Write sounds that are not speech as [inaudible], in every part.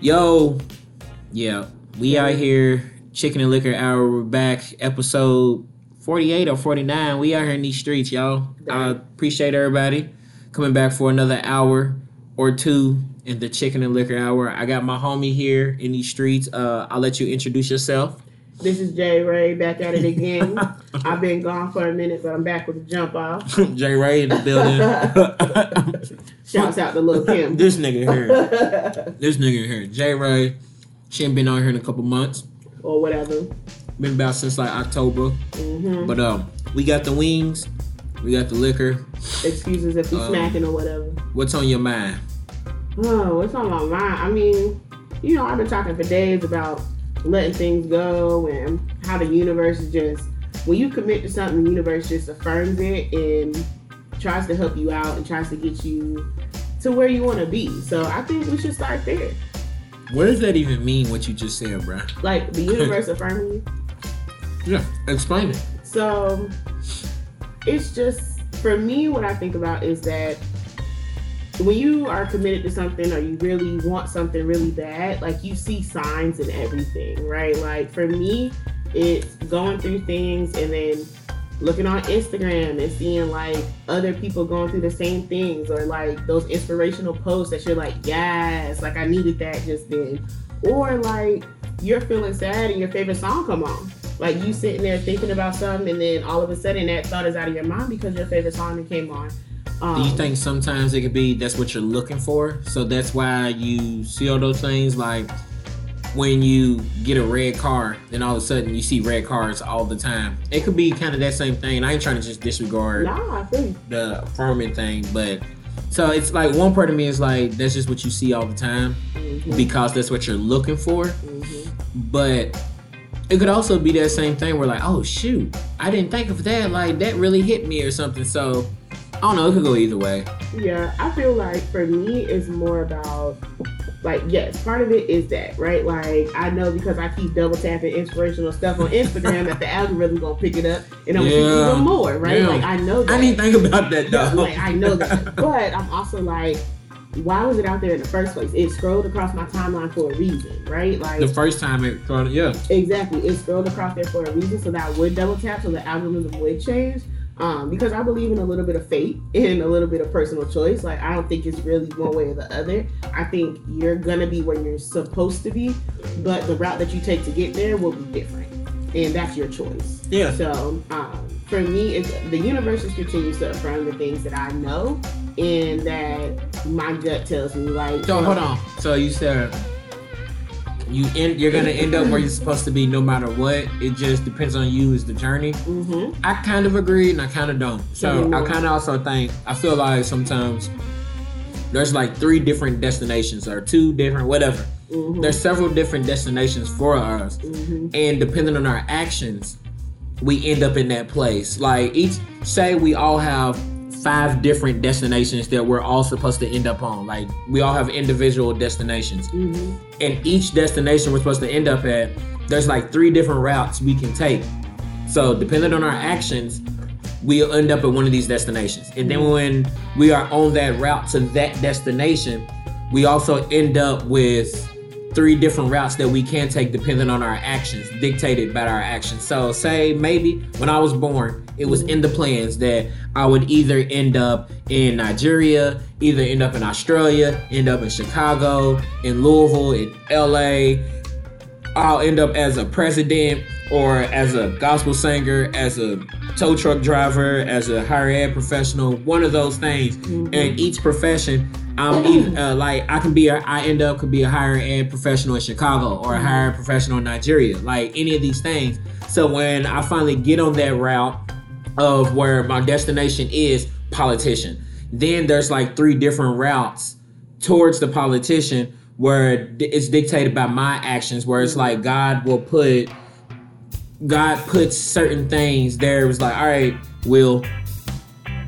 Yo, yeah, we out here, Chicken and Liquor Hour. We're back, episode 48 or 49. We out here in these streets, y'all. I appreciate everybody coming back for another hour or two in the Chicken and Liquor Hour. I got my homie here in these streets. Uh, I'll let you introduce yourself. This is Jay Ray back at it again. [laughs] I've been gone for a minute, but I'm back with a jump off. [laughs] Jay Ray in the building. [laughs] Shouts out to Lil Kim. this nigga here. This nigga here. Jay Ray. She ain't been on here in a couple months. or whatever. Been about since like October. hmm But um, we got the wings, we got the liquor. Excuses if we Um, smacking or whatever. What's on your mind? Oh, what's on my mind? I mean, you know, I've been talking for days about letting things go and how the universe is just when you commit to something, the universe just affirms it and tries to help you out and tries to get you to where you want to be. So I think we should start there. What does that even mean? What you just said, bruh? Like the universe affirming you. Yeah, explain it. So it's just for me what I think about is that when you are committed to something or you really want something really bad, like you see signs in everything, right? Like for me, it's going through things and then looking on Instagram and seeing like other people going through the same things or like those inspirational posts that you're like, yes, like I needed that just then. Or like you're feeling sad and your favorite song come on. Like you sitting there thinking about something and then all of a sudden that thought is out of your mind because your favorite song came on. Um, Do you think sometimes it could be that's what you're looking for? So that's why you see all those things like when you get a red car, then all of a sudden you see red cars all the time. It could be kind of that same thing. I ain't trying to just disregard Nah, the affirming thing, but so it's like one part of me is like that's just what you see all the time Mhm, because that's what you're looking for. mhm. But it could also be that same thing where like, oh shoot, I didn't think of that. Like that really hit me or something. So I don't know. It could go either way. Yeah, I feel like for me, it's more about like yes, part of it is that right. Like I know because I keep double tapping inspirational stuff on Instagram that the algorithm gonna pick it up and I'm Yeah. even more. Right? Yeah. Like I know that. I didn't think about that [laughs] though. like I know that, but I'm also like, why was it out there in the first place? It scrolled across my timeline for a reason, right? Like the first time it, scrolled, yeah. Exactly. It scrolled across there for a reason so that I would double tap so the algorithm would change. Um, because I believe in a little bit of fate [laughs] and a little bit of personal choice. Like I don't think it's really one way or the other. I think you're gonna be where you're supposed to be, but the route that you take to get there will be different. And that's your choice. Yeah. So um, for me, it's, the universe just continues to affirm the things that I know and that my gut tells me. Like, So hold on. So you said you end, you're gonna end up where you're supposed to be no matter what. It just depends on you is the journey. hmm I kind of agree and I kind of don't. So me I kind of also think I feel like sometimes there's like three different destinations or two different whatever. hmm There's several different destinations for us, hmm and depending on our actions, we end up in that place. Like each say we all have five different destinations that we're all supposed to end up on. Like we all have individual destinations. hmm And each destination we're supposed to end up at, there's like three different routes we can take. So depending on our actions, we'll end up at one of these destinations. And then when we are on that route to that destination, we also end up with three different routes that we can take depending on our actions, dictated by our actions. So say maybe when I was born, it was in the plans that I would either end up in Nigeria, either end up in Australia, end up in Chicago, in Louisville, in LA, I'll end up as a president or as a gospel singer, as a tow truck driver, as a higher ed professional, one of those things. Mhm. And each profession, I'm either, uh, like I can be a, I end up could be a higher end professional in Chicago or a higher ed professional in Nigeria, like any of these things. So when I finally get on that route of where my destination is politician, then there's like three different routes towards the politician where it's dictated by my actions where it's like god will put god puts certain things there. It was like all right will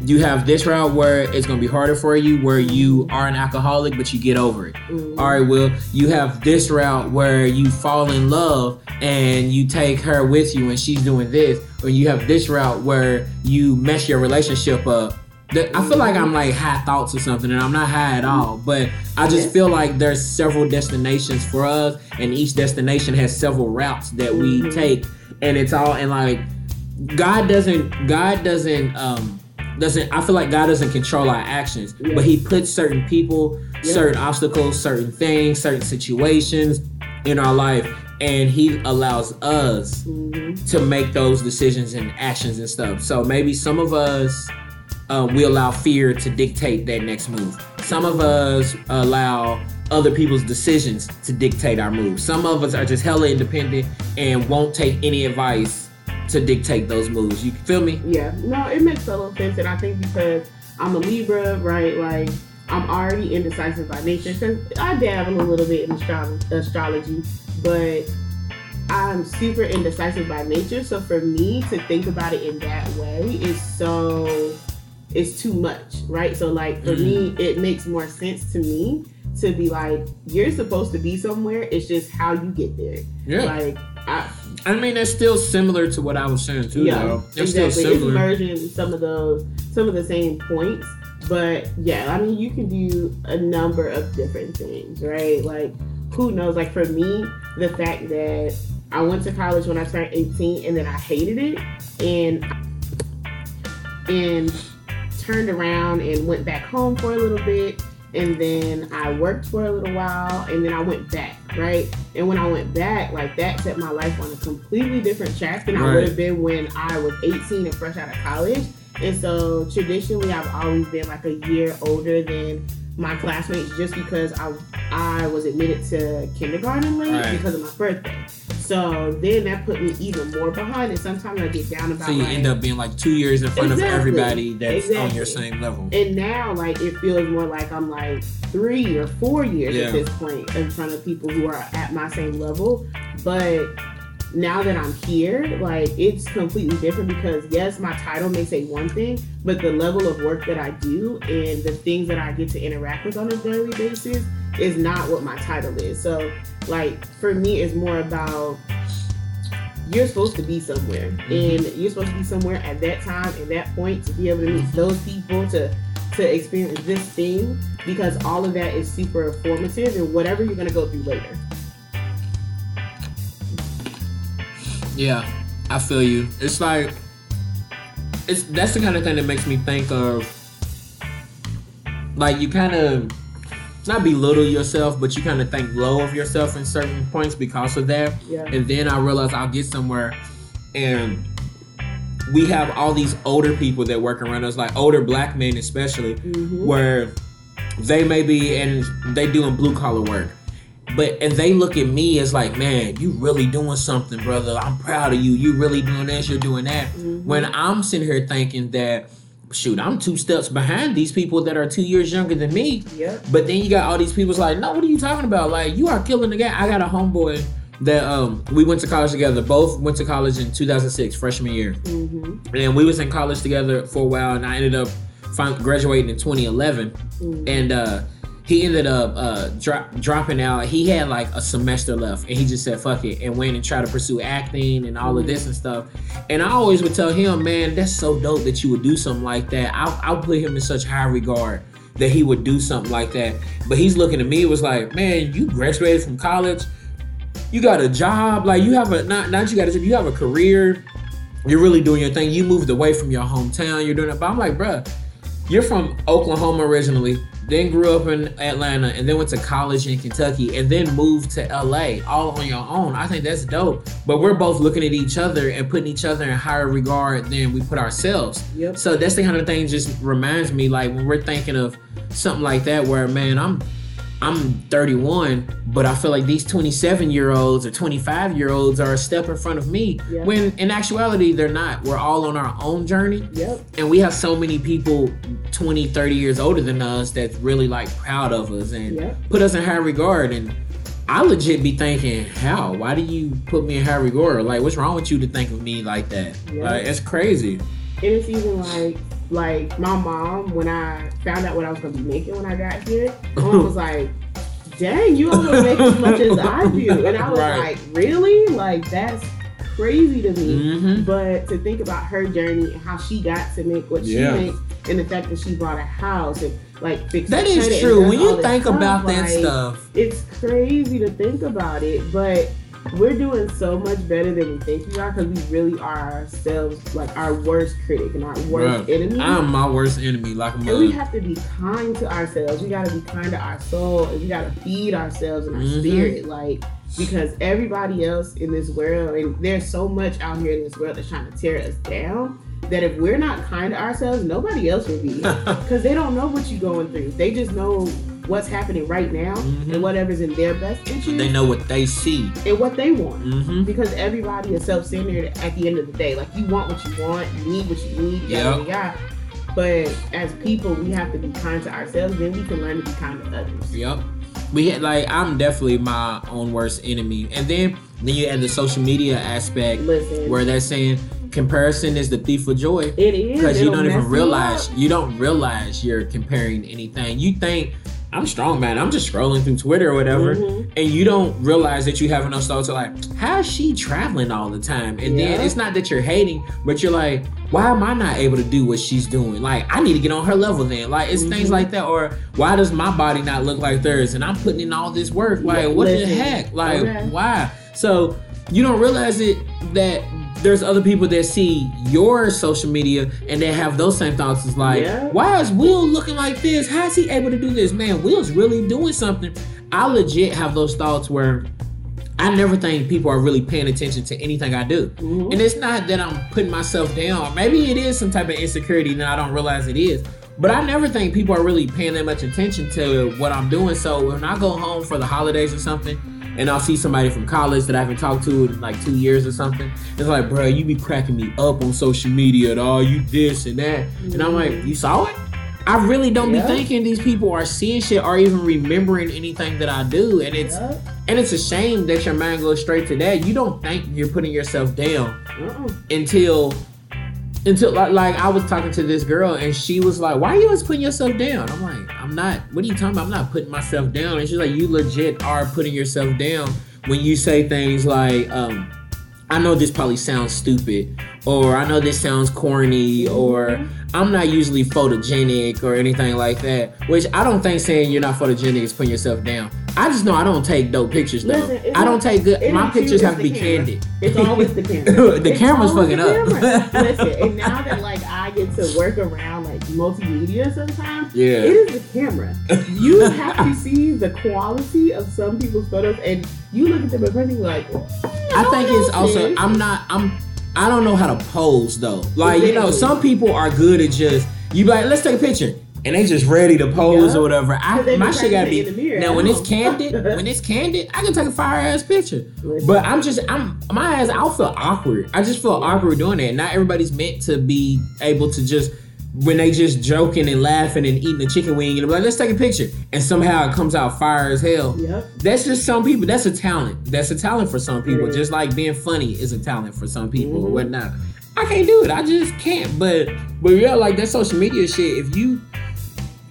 you have this route where it's going to be harder for you where you are an alcoholic but you get over it Mhm. all right will you have this route where you fall in love and you take her with you and she's doing this or you have this route where you mess your relationship up I feel like I'm like high thoughts or something, and I'm not high at all. But I just feel like there's several destinations for us, and each destination has several routes that we Mhm. take, and it's all and like God doesn't God doesn't um doesn't I feel like God doesn't control our actions, Yes. but He puts certain people, Yes. certain obstacles, certain things, certain situations in our life, and He allows us hmm to make those decisions and actions and stuff. So maybe some of us um, we allow fear to dictate that next move. Some of us allow other people's decisions to dictate our moves. Some of us are just hella independent and won't take any advice to dictate those moves. You feel me? Yeah, no, it makes total sense, and I think because I'm a Libra, right? Like I'm already indecisive by nature because I dabble a little bit in astro- astrology, but I'm super indecisive by nature. So for me to think about it in that way is so it's too much, right? So like for mm-hmm. me, it makes more sense to me to be like, you're supposed to be somewhere. It's just how you get there. Like I, I mean, that's still similar to what I was saying too. yeah, though. It's still exactly. It's merging some of those, some of the same points. But yeah, I mean, you can do a number of different things, right? Like, who knows? Like for me, the fact that I went to college when I turned 18 and then I hated it, and and turned around and went back home for a little bit and then I worked for a little while and then I went back, right? And when I went back, like that set my life on a completely different track than I would have been when I was 18 and fresh out of college. And so traditionally I've always been like a year older than my classmates just because I I was admitted to kindergarten late Right. because of my birthday. So then that put me even more behind and sometimes I get down about So you like, end up being like two years in front Exactly. of everybody that's on your same level. and now, like, it feels more like I'm like three or four years Yeah. at this point in front of people who are at my same level. But now that I'm here, like, it's completely different because, yes, my title may say one thing, but the level of work that I do and the things that I get to interact with on a daily basis is not what my title is. So, like, for me, it's more about you're supposed to be somewhere mm-hmm. and you're supposed to be somewhere at that time and that point to be able to meet mm-hmm. those people to to experience this thing because all of that is super formative and whatever you're gonna go through later. Yeah, I feel you. It's like it's that's the kind of thing that makes me think of like you kind of not belittle yourself, but you kind of think low of yourself in certain points because of that. Yeah. And then I realize I'll get somewhere and we have all these older people that work around us, like older black men especially, Mhm. where they may be and they doing blue collar work. But and they look at me as like, man, you really doing something, brother. I'm proud of you. You really doing this, you're doing that. Mhm. When I'm sitting here thinking that, shoot, I'm two steps behind these people that are two years younger than me. Yep. But then you got all these people's like, no, what are you talking about? Like, you are killing the game. I got a homeboy that um we went to college together. Both went to college in 2006, freshman year, hmm and we was in college together for a while. And I ended up fin- graduating in 2011, hmm and uh he ended up uh dro- dropping out. He had like a semester left, and he just said fuck it and went and tried to pursue acting and all of this and stuff. And I always would tell him, man, that's so dope that you would do something like that. I I put him in such high regard that he would do something like that. But he's looking at me, was like, man, you graduated from college, you got a job, like you have a not not you got a job, you have a career, you're really doing your thing. You moved away from your hometown, you're doing it. But I'm like, bruh, you're from Oklahoma originally, then grew up in Atlanta, and then went to college in Kentucky, and then moved to LA all on your own. I think that's dope. But we're both looking at each other and putting each other in higher regard than we put ourselves. Yep. So that's the kind of thing just reminds me like when we're thinking of something like that where man I'm I'm 31 but I feel like these 27 year olds or 25 year olds are a step in front of me when in actuality they're not we're all on our own journey Yep. and we have so many people 20 30 years older than us that's really like proud of us and Yep. put us in high regard and I legit be thinking, how? Why do you put me in high regard? Like, what's wrong with you to think of me like that? Yeah. Like, it's crazy. And it's even like like my mom when I found out what I was gonna be making when I got here, my mom [laughs] was like, "Dang, you almost make as much as I do," and I was Right. like, "Really? Like that's crazy to me. Mhm. But to think about her journey and how she got to make what Yeah. she makes, and the fact that she bought a house and like fixed That is true. When you think stuff, about that stuff, it's crazy to think about it. But we're doing so much better than we think we are because we really are ourselves, like our worst critic and our worst Bruh, enemy. I'm my worst enemy. Like a and we have to be kind to ourselves. We gotta be kind to our soul, and we gotta feed ourselves and our Mhm. spirit, like because everybody else in this world, and there's so much out here in this world that's trying to tear us down. That if we're not kind to ourselves, nobody else will be, [laughs] because they don't know what you're going through. They just know what's happening right now Mhm. and whatever's in their best interest they know what they see. and what they want. hmm Because everybody is self-centered at the end of the day. Like you want what you want, you need what you need, yada Yep. yada. But as people, we have to be kind to ourselves. Then we can learn to be kind to others. Yep. We had like I'm definitely my own worst enemy, and then then you add the social media aspect Listen, where they're saying comparison is the thief of joy it is because you don't even realize you don't realize you're comparing anything. You think I'm strong, man. I'm just scrolling through Twitter or whatever, Mhm. and you don't realize that you have enough thoughts to like, how is she traveling all the time? And then it's not that you're hating, but you're like, why am I not able to do what she's doing? Like, I need to get on her level then. Like, it's things Mhm. like that. Or why does my body not look like theirs? And I'm putting in all this work. Like, what the heck? Like, okay. why? So you don't realize it that there's other people that see your social media and they have those same thoughts. It's like, Yeah. why is Will looking like this? How is he able to do this? Man, Will's really doing something. I legit have those thoughts where I never think people are really paying attention to anything I do. Mhm. And it's not that I'm putting myself down. Maybe it is some type of insecurity that I don't realize it is. But I never think people are really paying that much attention to what I'm doing. So when I go home for the holidays or something, and I'll see somebody from college that I haven't talked to in like two years or something, it's like, bro, you be cracking me up on social media and all you this and that. And I'm like, you saw it? I really don't Yeah. be thinking these people are seeing shit or even remembering anything that I do. And it's Yeah. and it's a shame that your mind goes straight to that. You don't think you're putting yourself down Uh-uh. until until like, like I was talking to this girl and she was like, "Why are you always putting yourself down?" I'm like, "I'm not. What are you talking about? I'm not putting myself down." And she's like, "You legit are putting yourself down when you say things like." um I know this probably sounds stupid, or I know this sounds corny, or I'm not usually photogenic or anything like that. Which I don't think saying you're not photogenic is putting yourself down. I just know I don't take dope pictures though. Listen, I don't take good. My you, pictures have to be camera. candid. It's always the [laughs] camera. the It's camera's fucking the up. camera. [laughs] Listen, and now that like I get to work around like multimedia sometimes, Yeah. it is the camera. You have to [laughs] see the quality of some people's photos, and you look at them in person, like, mm, I think it's also I'm not I'm I don't know how to pose though. Like you know, some people are good at just you be like, let's take a picture. And they just ready to pose Yeah. or whatever. I, my shit gotta be mirror now when it's candid, [laughs] when it's candid, I can take a fire ass picture. But I'm just I'm my ass I'll feel awkward. I just feel awkward doing that. Not everybody's meant to be able to just when they just joking and laughing and eating a chicken wing and be like, let's take a picture. And somehow it comes out fire as hell. Yep. That's just some people. That's a talent. That's a talent for some people. Is. Just like being funny is a talent for some people or Mhm. whatnot. I can't do it. I just can't. But but yeah, like that social media shit. If you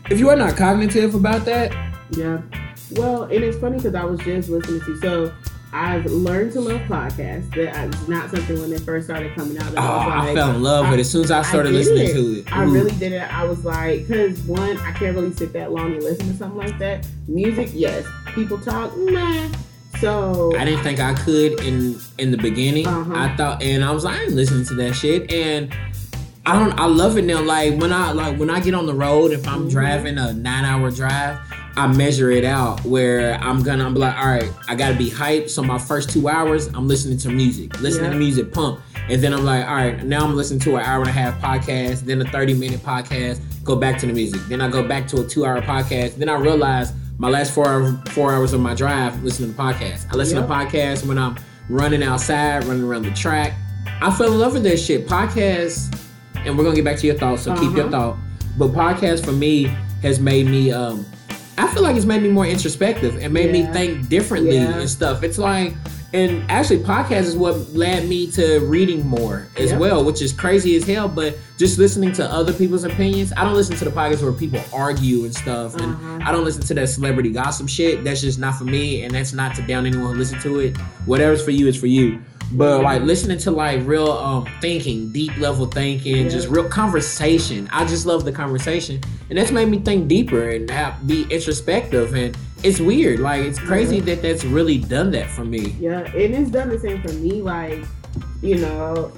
if you are not cognitive about that, Yeah. Well, and it's funny because I was just listening to so I've learned to love podcasts. That That is not something when they first started coming out. That oh, I, was I fell in love with it as soon as I started did listening it. to it. I really did it. I was like, because one, I can't really sit that long and listen to something like that. Music, yes. People talk, nah. So I didn't think I could in in the beginning. Uh-huh. I thought, and I was like, I ain't listening to that shit, and I don't. I love it now. Like when I like when I get on the road, if I'm driving a nine hour drive, I measure it out where I'm gonna. I'm like, all right, I gotta be hyped. So my first two hours, I'm listening to music, listening Yeah. to music pump, and then I'm like, all right, now I'm listening to an hour and a half podcast, then a 30 minute podcast, go back to the music, then I go back to a two hour podcast, then I realize. My last four hour, four hours of my drive, listening to podcasts. I listen Yep. to podcasts when I'm running outside, running around the track. I fell in love with that shit. Podcasts, and we're gonna get back to your thoughts, so keep your Uh-huh. thought. But podcast for me has made me um I feel like it's made me more introspective and made me think differently Yeah. and stuff. It's like and actually podcast is what led me to reading more as Yep. well, which is crazy as hell. But just listening to other people's opinions, I don't listen to the podcasts where people argue and stuff, and Uh-huh. I don't listen to that celebrity gossip shit. That's just not for me, and that's not to down anyone who listen to it. Whatever's for you is for you. But like listening to like real um thinking, deep level thinking, Yeah. just real conversation. I just love the conversation, and that's made me think deeper and have, be introspective. And it's weird, like it's crazy Yeah. that that's really done that for me. Yeah, and it's done the same for me. Like, you know,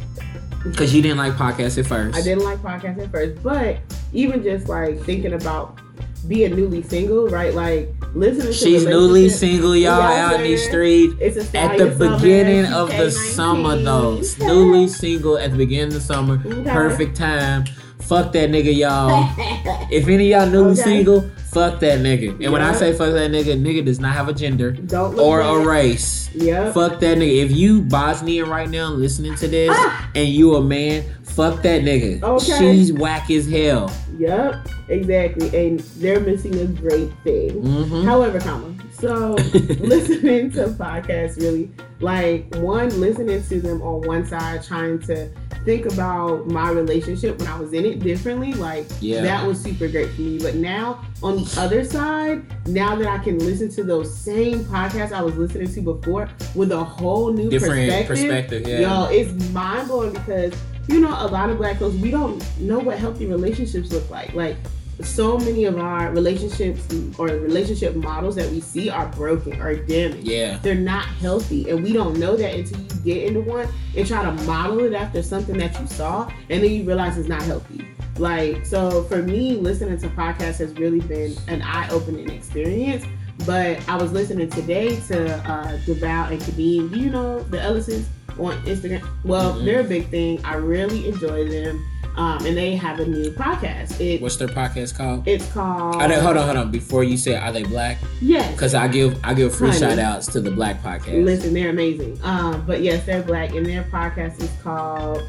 Cause you didn't like podcasts at first. I didn't like podcasts at first, but even just like thinking about being newly single, right? Like listening to She's newly single, y'all out in these man. streets. It's a At the summer, beginning of the CK19. summer, though, newly single at the beginning of the summer, Okay. perfect time. Fuck that nigga, y'all. [laughs] If any of y'all newly Okay. single, fuck that nigga. And when I say fuck that nigga, nigga does not have a gender or a race. Yeah. Fuck that nigga. If you Bosnian right now listening to this Ah! and you a man, fuck that nigga. Okay. She's whack as hell. Yep. Exactly. And they're missing a great thing. hmm However, comma. So [laughs] listening to podcasts really like one listening to them on one side, trying to think about my relationship when I was in it differently. Like Yeah. that was super great for me. But now on the other side, now that I can listen to those same podcasts I was listening to before with a whole new Different perspective, perspective, yeah. yo, it's mind blowing because you know a lot of black folks we don't know what healthy relationships look like. Like so many of our relationships or relationship models that we see are broken or damaged. Yeah. They're not healthy, and we don't know that until you get into one and try to model it after something that you saw, and then you realize it's not healthy. Like, so for me, listening to podcasts has really been an eye opening experience. But I was listening today to uh, Deval and Kadeem. Do you know the Ellises on Instagram? Well, Mhm. they're a big thing. I really enjoy them. Um, and they have a new podcast. It, What's their podcast called? it's called. I hold on, hold on. Before you say, are they black? Yes. Because I give I give free Honey. shout outs to the black podcast. Listen, they're amazing. Um, but yes, they're black, and their podcast is called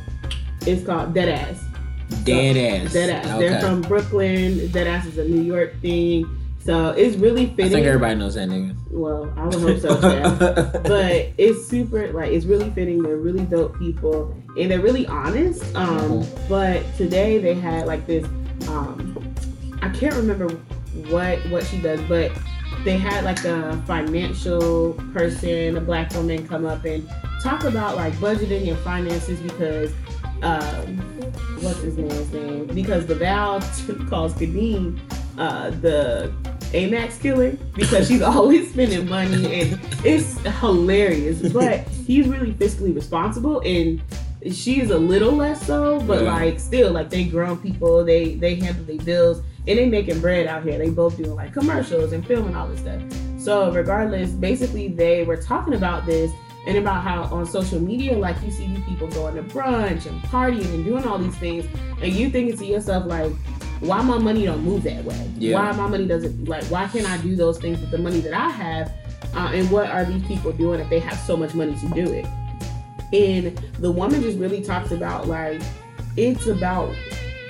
it's called Dead Ass. Dead ass. Dead Ass. Okay. They're from Brooklyn. Dead Ass is a New York thing, so it's really I fitting. think everybody knows that nigga. Well, I would hope so. [laughs] But it's super like it's really fitting. They're really dope people, and they're really honest. Um, Mhm. but today they had like this. Um, I can't remember what what she does, but they had like a financial person, a black woman, come up and talk about like budgeting and finances because. Um, what's his man's name? Because Deval [laughs] calls Kadeem uh, the Amex killer because she's [laughs] always spending money and it's hilarious. [laughs] But he's really fiscally responsible and she is a little less so, but Yeah. like still like they grown people, they they handle their bills and they making bread out here. They both doing like commercials and filming all this stuff. So regardless, basically they were talking about this and about how on social media, like you see these people going to brunch and partying and doing all these things, and you thinking to yourself like, why my money don't move that way? Yeah. Why my money doesn't like? Why can't I do those things with the money that I have? Uh, and what are these people doing if they have so much money to do it? And the woman just really talks about like it's about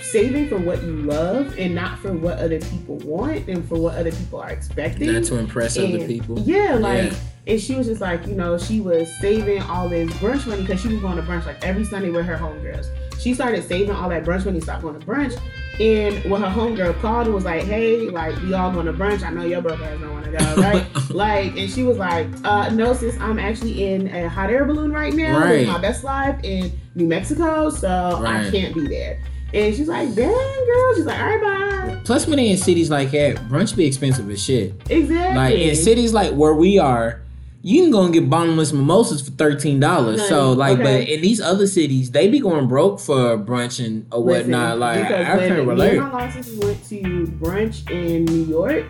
saving for what you love and not for what other people want and for what other people are expecting. Not to impress other people. Yeah, like, Yeah. and she was just like, you know, she was saving all this brunch money because she was going to brunch like every Sunday with her homegirls. She started saving all that brunch money, stopped going to brunch. And when her homegirl called and was like, hey, like, we all going to brunch. I know your broke ass don't want to go, right? [laughs] like, and she was like, uh, no, sis, I'm actually in a hot air balloon right now Right. with my best life in New Mexico, so I can't be there. And she's like, dang, girl. She's like, all right, bye. Plus, when they in cities like that, brunch be expensive as shit. Exactly. Like in cities like where we are, you can go and get bottomless mimosas for thirteen dollars. So like, okay. but in these other cities, they be going broke for brunching or Listen, whatnot. Like because I can't me relate. and my went to brunch in New York.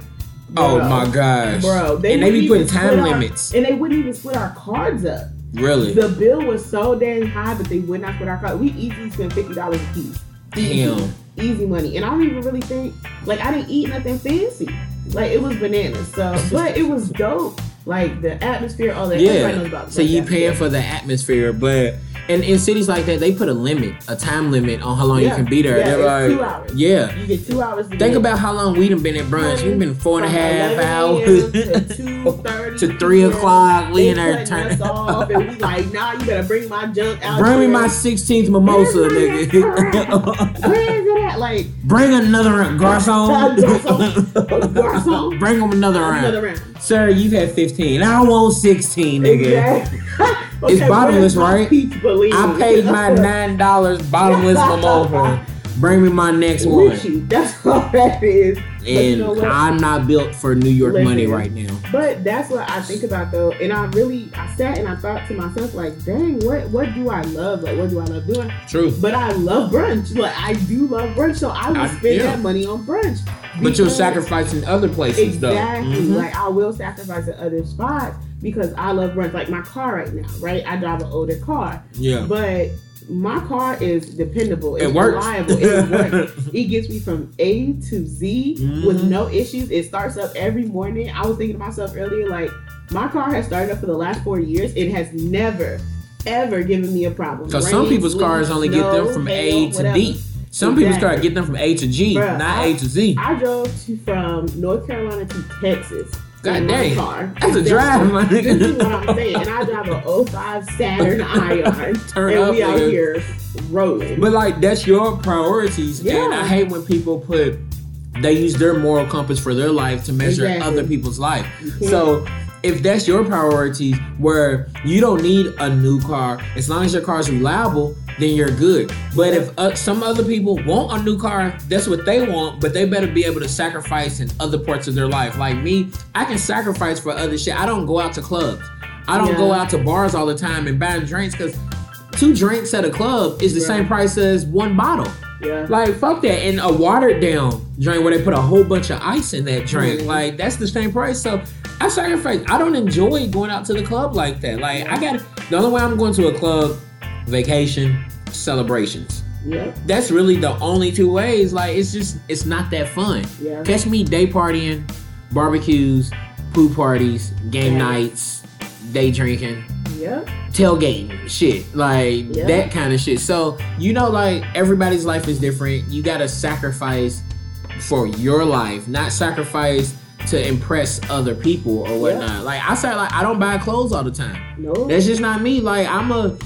Oh my gosh, bro! They and they be putting time our- limits. and they wouldn't even split our cards up. Really? The bill was so dang high, but they would not split our cards. We easily spent fifty dollars a piece. Damn. easy money, and I don't even really think like I didn't eat nothing fancy. Like it was bananas. So, [laughs] but it was dope. Like the atmosphere, all that. Everybody knows Yeah. So you paying for the atmosphere, but and in cities like that, they put a limit, a time limit on how long Yeah. you can be there. Yeah, They're it's two hours. yeah. You get two hours. To Think get about how long we done been at brunch. We've been four and a half 11 hours to [laughs] two thirty to three o'clock. We in there They turn. cutting us off, and we like, nah, you better bring my junk out. Bring me here. my 16th mimosa, nigga. [laughs] Where is it at? Like, Bring another garçon. Garçon. Bring him another round. another round. Sir, you've had 15. I want 16, nigga. Exactly. [laughs] It's bottomless, right? I paid my nine dollars bottomless mimosa. Bring me my next one. With you. That's [laughs] all that is. But you And know? I'm not built for New York money right now. But that's what I think about though, and I really I sat and I thought to myself like, dang, what what do I love? Like, what do I love doing? True. But I love brunch. Like I do love brunch, so I will spend yeah. that money on brunch. But you're sacrificing other places Exactly. though. Mhm. Like I will sacrifice at other spots because I love brunch. Like my car right now, right? I drive an older car, Yeah. but my car is dependable. It's It works. reliable. It [laughs] works. It gets me from A to Z with Mhm. no issues. It starts up every morning. I was thinking to myself earlier, like my car has started up for the last four years. It has never, ever given me a problem. Because some people's cars only get them from hail, A to whatever. D. Some people's Exactly. cars get them from A to G, Bruh, not I- A to Z. I drove to, from North Carolina to Texas. God dang. car. That's a drive, my This is nigga. what I'm saying. And I drive a 05 Saturn [laughs] Ion. Turn and up, we out nigga. here rolling. But like that's your priorities, and I hate when people put they use their moral compass for their life to measure Exactly. other people's life. So if that's your priorities, where you don't need a new car, as long as your car is reliable, then you're good. But if uh, some other people want a new car, that's what they want, but they better be able to sacrifice in other parts of their life. Like me, I can sacrifice for other shit. I don't go out to clubs. I don't Yeah. go out to bars all the time and buy drinks because two drinks at a club is the Right. same price as one bottle. yeah. Like fuck that, and a watered down drink where they put a whole bunch of ice in that drink, Mhm. like that's the same price. So I sacrifice. I don't enjoy going out to the club like that. Like I got the only way I'm going to a club, vacation, celebrations. yeah. That's really the only two ways. Like it's just it's not that fun. Yeah. Catch me day partying, barbecues, pool parties, game Yeah. nights, day drinking Yeah. tailgating shit like Yeah. that kind of shit so you know like everybody's life is different you gotta sacrifice for your life not sacrifice to impress other people or whatnot like i said like i don't buy clothes all the time No. that's just not me like i'm a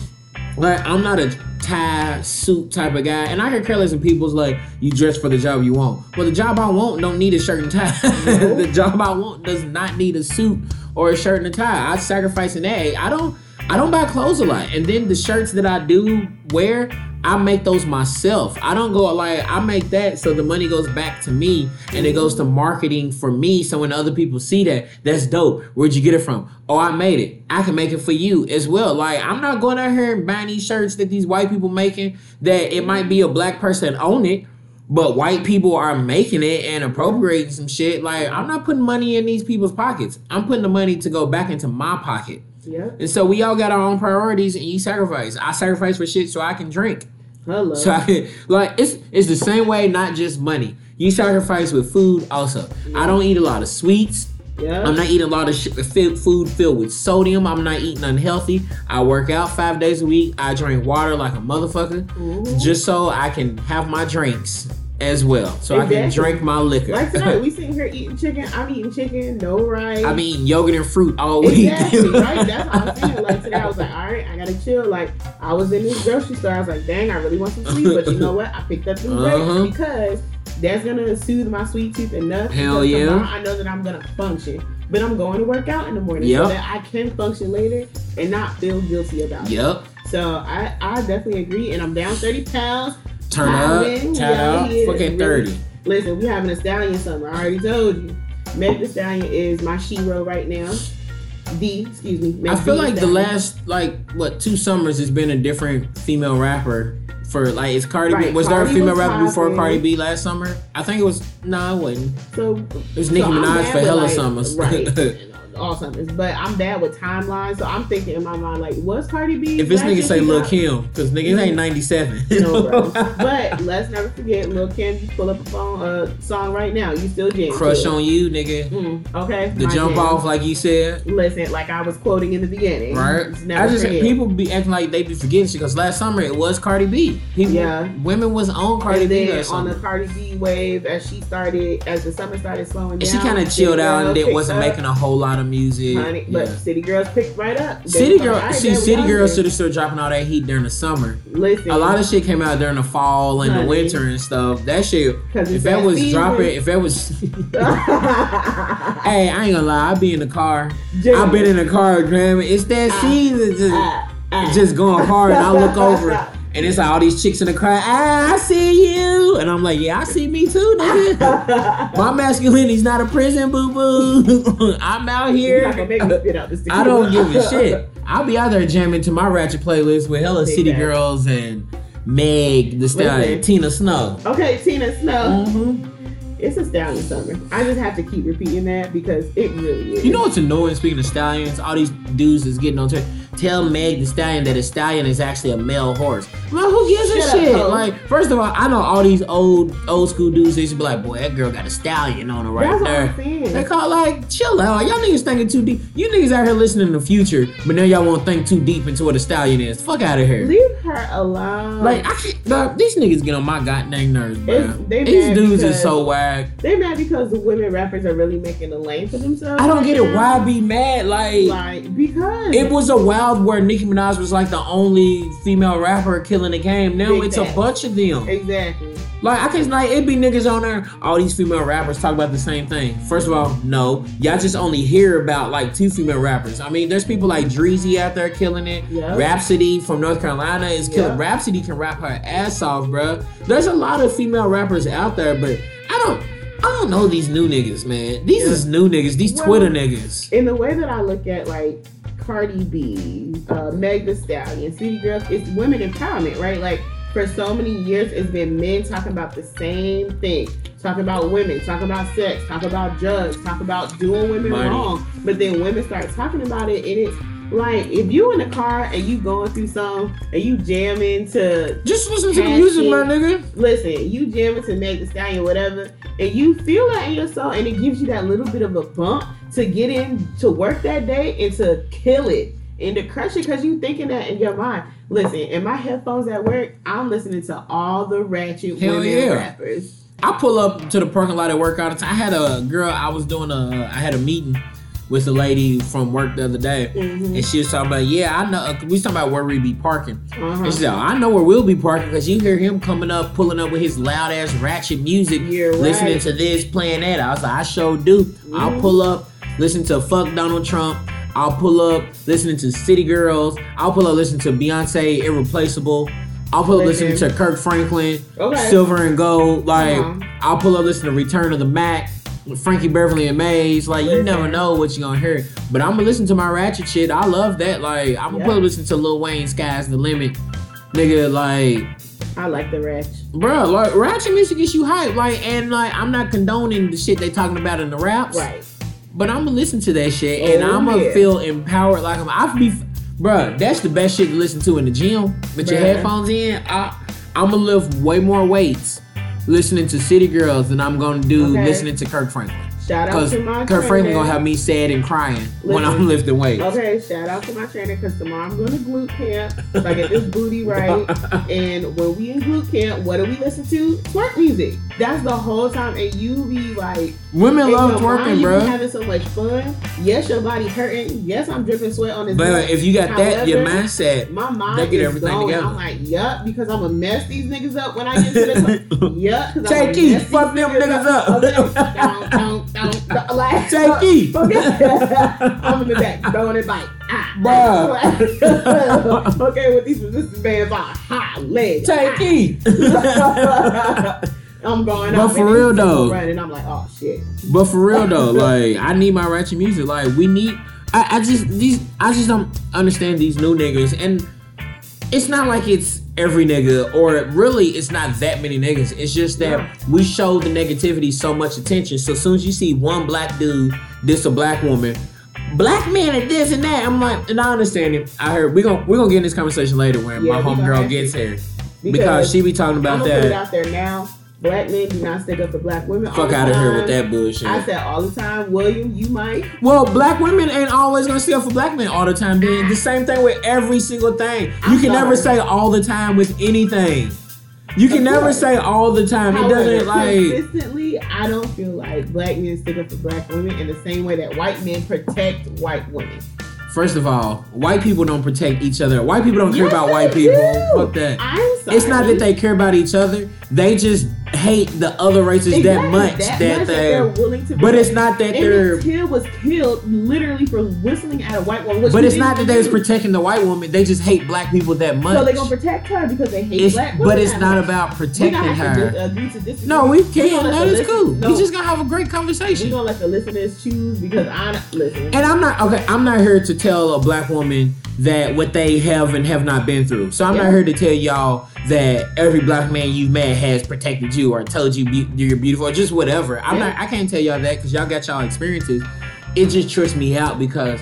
like i'm not a tie suit type of guy and i can care less if people's like you dress for the job you want well the job i want don't need a shirt and tie [laughs] No. the job i want does not need a suit or a shirt and a tie i sacrifice an A. I don't I don't buy clothes a lot. And then the shirts that I do wear, I make those myself. I don't go like I make that so the money goes back to me and it goes to marketing for me. So when other people see that, that's dope. Where'd you get it from? Oh, I made it. I can make it for you as well. Like I'm not going out here and buying these shirts that these white people making that it might be a black person own it. But white people are making it and appropriating some shit. Like I'm not putting money in these people's pockets. I'm putting the money to go back into my pocket. Yeah. And so we all got our own priorities, and you sacrifice. I sacrifice for shit so I can drink. Hello. So I [laughs] like it's it's the same way, not just money. You sacrifice with food also. I don't eat a lot of sweets. yeah. I'm not eating a lot of sh- food filled with sodium. I'm not eating unhealthy. I work out five days a week. I drink water like a motherfucker, Mhm. just so I can have my drinks as well, so I can Exactly. drink my liquor. Like tonight, we [laughs] sitting here eating chicken. I'm eating chicken, no rice. I'm eating yogurt and fruit all week. Exactly, [laughs] right? That's how I'm saying. Like today, I was like, all right, I gotta chill. Like I was in this grocery store, I was like, dang, I really want some sweets, but you know what? I picked up some Uh-huh. because that's gonna soothe my sweet tooth enough. Hell yeah. I know that I'm gonna function, but I'm going to work out in the morning Yep. so that I can function later and not feel guilty about it. Yep. So I, I definitely agree, and I'm down 30 pounds. Turn Pounding, up, turn up, fucking really- thirty. Listen, we having a stallion summer. I already told you. Meg the Stallion is my shero right now. D, excuse me. Meg I feel Thee like the last like what two summers has been a different female rapper for like is Cardi B Right, was there a female rapper before popping. Cardi B last summer? I think it was no, it wasn't. So It was Nicki so Minaj for hella like, summers. right? [laughs] all summers, but I'm bad with timelines. So I'm thinking in my mind like, was Cardi B? if this nigga say she Lil? Kim, because niggas ain't ninety seven. No, bro. [laughs] but let's never forget, Lil Kim. You pull up a phone, uh, song right now. You still jam. Crush it. on you, nigga. Mm, okay. The jump jam. off, like you said. Listen, like I was quoting in the beginning. Right. Just I just forget. people be acting like they be forgetting shit because last summer it was Cardi B. People, Yeah. women was on Cardi and B then on the Cardi B wave, as she started, as the summer started slowing And down, she kind of chilled out and then wasn't up, making a whole lot of music. honey, but City Girls picked right up. They City Girl, "All right, see, City Girls should have started dropping all that heat during the summer. Listen, A lot of shit came out during the fall and the winter and stuff. That shit, if that was season. dropping, if that was, [laughs] hey, I ain't gonna lie, I be in the car. I've been in the car, Grammy. It's that Ah. season. to- Ah, Ah. just going hard. And I look over [laughs] and it's like all these chicks in the crowd. Ah, I see you. And I'm like, yeah, I see me too, nigga. [laughs] My masculinity's not a prison, boo boo. [laughs] I'm out here. gonna make me spit out I don't give a shit. I'll be out there jamming to my ratchet playlist with hella city facts. girls and Meg, the stallion, Tina Snow. Okay, Tina Snow. hmm It's a stallion summer. I just have to keep repeating that because it really is. You know what's annoying? Speaking of stallions, all these dudes is getting on to tell Meg the stallion that a stallion is actually a male horse. Well, who gives a Shut up, shit? hoe. like, first of all, I know all these old old school dudes. They used to be like, "Boy, that girl got a stallion on her right That's there." I'm saying. They call like, chill out. Y'all niggas thinking too deep. You niggas out here listening to the Future, but now y'all won't think too deep into what a stallion is. Fuck out of here. Leave her alone. Like I can't. Dog, these niggas get on my goddamn nerves, bro. These dudes because- so whack. they mad because the women rappers are really making a lane for themselves. I don't right get it. Why be mad? Like, Like because it was a wild where Nicki Minaj was like the only female rapper killing the game. Now Big it's a bunch of them. exactly. Like I can like it be niggas on there. All these female rappers talk about the same thing. First of all, no, y'all just only hear about like two female rappers. I mean, there's people like Dreezy out there killing it. Yep. Rapsody from North Carolina is killing. Yep. Rapsody can rap her ass off, bruh. There's a lot of female rappers out there, but I don't. I don't know these new niggas, man. These Yeah. is new niggas. These Well- Twitter niggas. In the way that I look at like Cardi B, uh, Meg The Stallion, City Girls, it's women empowerment, right? Like for so many years, it's been men talking about the same thing, talking about women, talking about sex, talk about drugs, talk about doing women Money. wrong. But then women start talking about it, and it's like if you in the car and you going through some and you jamming to Just listen to the music, my nigga. listen, you jamming to Meg The Stallion, whatever, and you feel that in your soul, and it gives you that little bit of a bump to get in to work that day and to kill it and to crush it because you thinking that in your mind. Listen, in my headphones at work, I'm listening to all the ratchet Hell women yeah. rappers. I pull up to the parking lot at work all the time. I had a girl. I was doing a. I had a meeting with a lady from work the other day, Mhm. and she was talking about, yeah, I know. uh, We was talking about where we be parking. Uh-huh. And she said, I know where we'll be parking because you hear him coming up, pulling up with his loud ass ratchet music, You're listening right. to this, playing that. I was like, I sure do. I'll Mhm. pull up, listen to fuck Donald Trump. I'll pull up listening to City Girls. I'll pull up listening to Beyonce, Irreplaceable. I'll pull up listening to Kirk Franklin, Okay. Silver and Gold. Like Uh-huh. I'll pull up listening to Return of the Mack, with Frankie Beverly and Maze. Like you never know what you're gonna hear. But I'm gonna listen to my ratchet shit. I love that. Like I'm gonna Yeah. listen to Lil Wayne, Sky's the Limit. Nigga, like I like the ratchet. Bro, like ratchet music gets you hype, like, and like I'm not condoning the shit they talking about in the raps, Right. but I'm gonna listen to that shit and Oh, I'm gonna yeah. feel empowered. Like I'm, I be, bro, that's the best shit to listen to in the gym with your headphones in. I, I'm gonna lift way more weights listening to City Girls than I'm gonna do Okay. listening to Kirk Franklin. Shout out Because to my Kirk Franklin gonna have me sad and crying when I'm [laughs] lifting weights. Okay, shout out to my trainer because tomorrow I'm going to glute camp. So I get this booty right. [laughs] And when we in glute camp, what do we listen to? Twerk music. That's the whole time. And you be like, Women love mind, twerking, bro. having so much fun. Yes, your body hurting. Yes, I'm dripping sweat on this. But if you got that, your mindset. My mind They get is everything going. together. I'm like, yup, because I'm gonna mess these niggas up when I get to the [laughs] yup. Take key, fuck them niggas up. Okay. Down, down, down, [laughs] like, Take. I'm in the back throwing it back. Ah, [laughs] okay, with these resistance bands on high legs. Take E. I'm going But for real, though. running. I'm like, oh shit. But for real though, [laughs] like I need my ratchet music. Like we need. I, I just these. I just don't understand these new niggas, and it's not like it's every nigga, or really it's not that many niggas. It's just that Yeah. we show the negativity so much attention. So as soon as you see one black dude diss a black woman. Black men and this and that. I'm like, and I understand it. I heard we gonna we gonna get in this conversation later when Yeah, my homegirl gets here because, she be talking about gonna put it that. out there now. Black men do not stick up for black women. Fuck out of here with that bullshit. I said all the time, William, you might. Well, black women ain't always gonna stick up for black men all the time. Then the same thing with every single thing. You I'm can never say all the time with anything. You can never say all the time. It doesn't like. consistently, I don't feel like black men stick up for black women in the same way that white men protect white women. First of all, white people don't protect each other. White people don't care Yes, about white people. do. Fuck that. I'm sorry. It's not that they care about each other. They just hate the other races that much that that, much they're. willing to. But it's not that they're. Till was killed literally for whistling at a white woman. But it's not that they was protecting the white woman. They just hate black people that much. So they're gonna protect her because they hate It's, black women. but it's not about protecting gonna have to her. dis- uh, to. No, we can't. That is cool. no. We just gonna have a great conversation. We gonna let the listeners choose because I listen. And I'm not okay. I'm not here to tell a black woman that what they have and have not been through. So I'm Yeah. not here to tell y'all that every black man you've met has protected you or told you be- you're beautiful or just whatever. I'm Yeah. not. I can't tell y'all that because y'all got y'all experiences. It just trips me out because.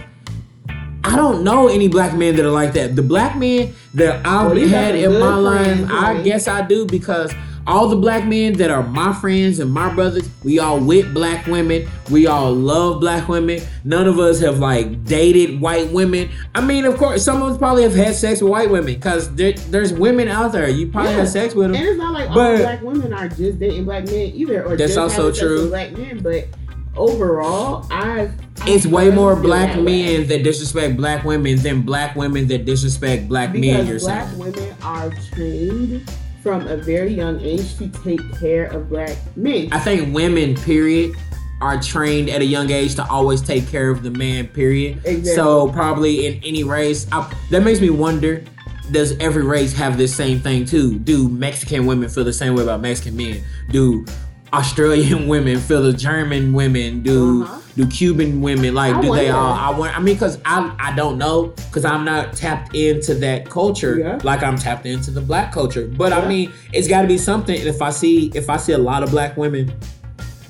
I don't know any black men that are like that. The black men that I've Well, had in my life, I guess I do because all the black men that are my friends and my brothers, we all with black women. We all love black women. None of us have like dated white women. I mean, of course, some of us probably have had sex with white women because there, there's women out there. You probably Yeah. had sex with them. And it's not like all black women are just dating black men either, or That's just also true. with black men. But overall, I've It's way more black that way. men that disrespect black women than black women that disrespect black men. because You're black women are trained from a very young age to take care of black men. I think women, period, are trained at a young age to always take care of the man, period. Exactly. So probably in any race, I, that makes me wonder: Does every race have this same thing too? Do Mexican women feel the same way about Mexican men? Do Australian [laughs] women feel the German women? Do Uh-huh. do Cuban women like? I do they all? I want. I mean, because I I don't know because I'm not tapped into that culture Yeah. like I'm tapped into the black culture. But I mean, it's got to be something. If I see if I see a lot of black women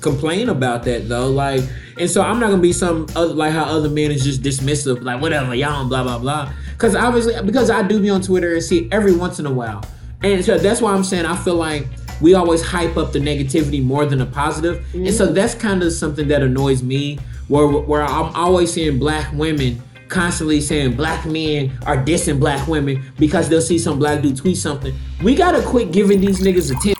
complain about that though, like, and so I'm not gonna be some other like how other men is just dismissive, like whatever y'all and blah blah blah. Because obviously, because I do be on Twitter and see it every once in a while, and so that's why I'm saying I feel like we always hype up the negativity more than the positive, and so mm-hmm. that's kind of something that annoys me, where where I'm always seeing black women constantly saying black men are dissing black women because they'll see some black dude tweet something. We gotta quit giving these niggas attention.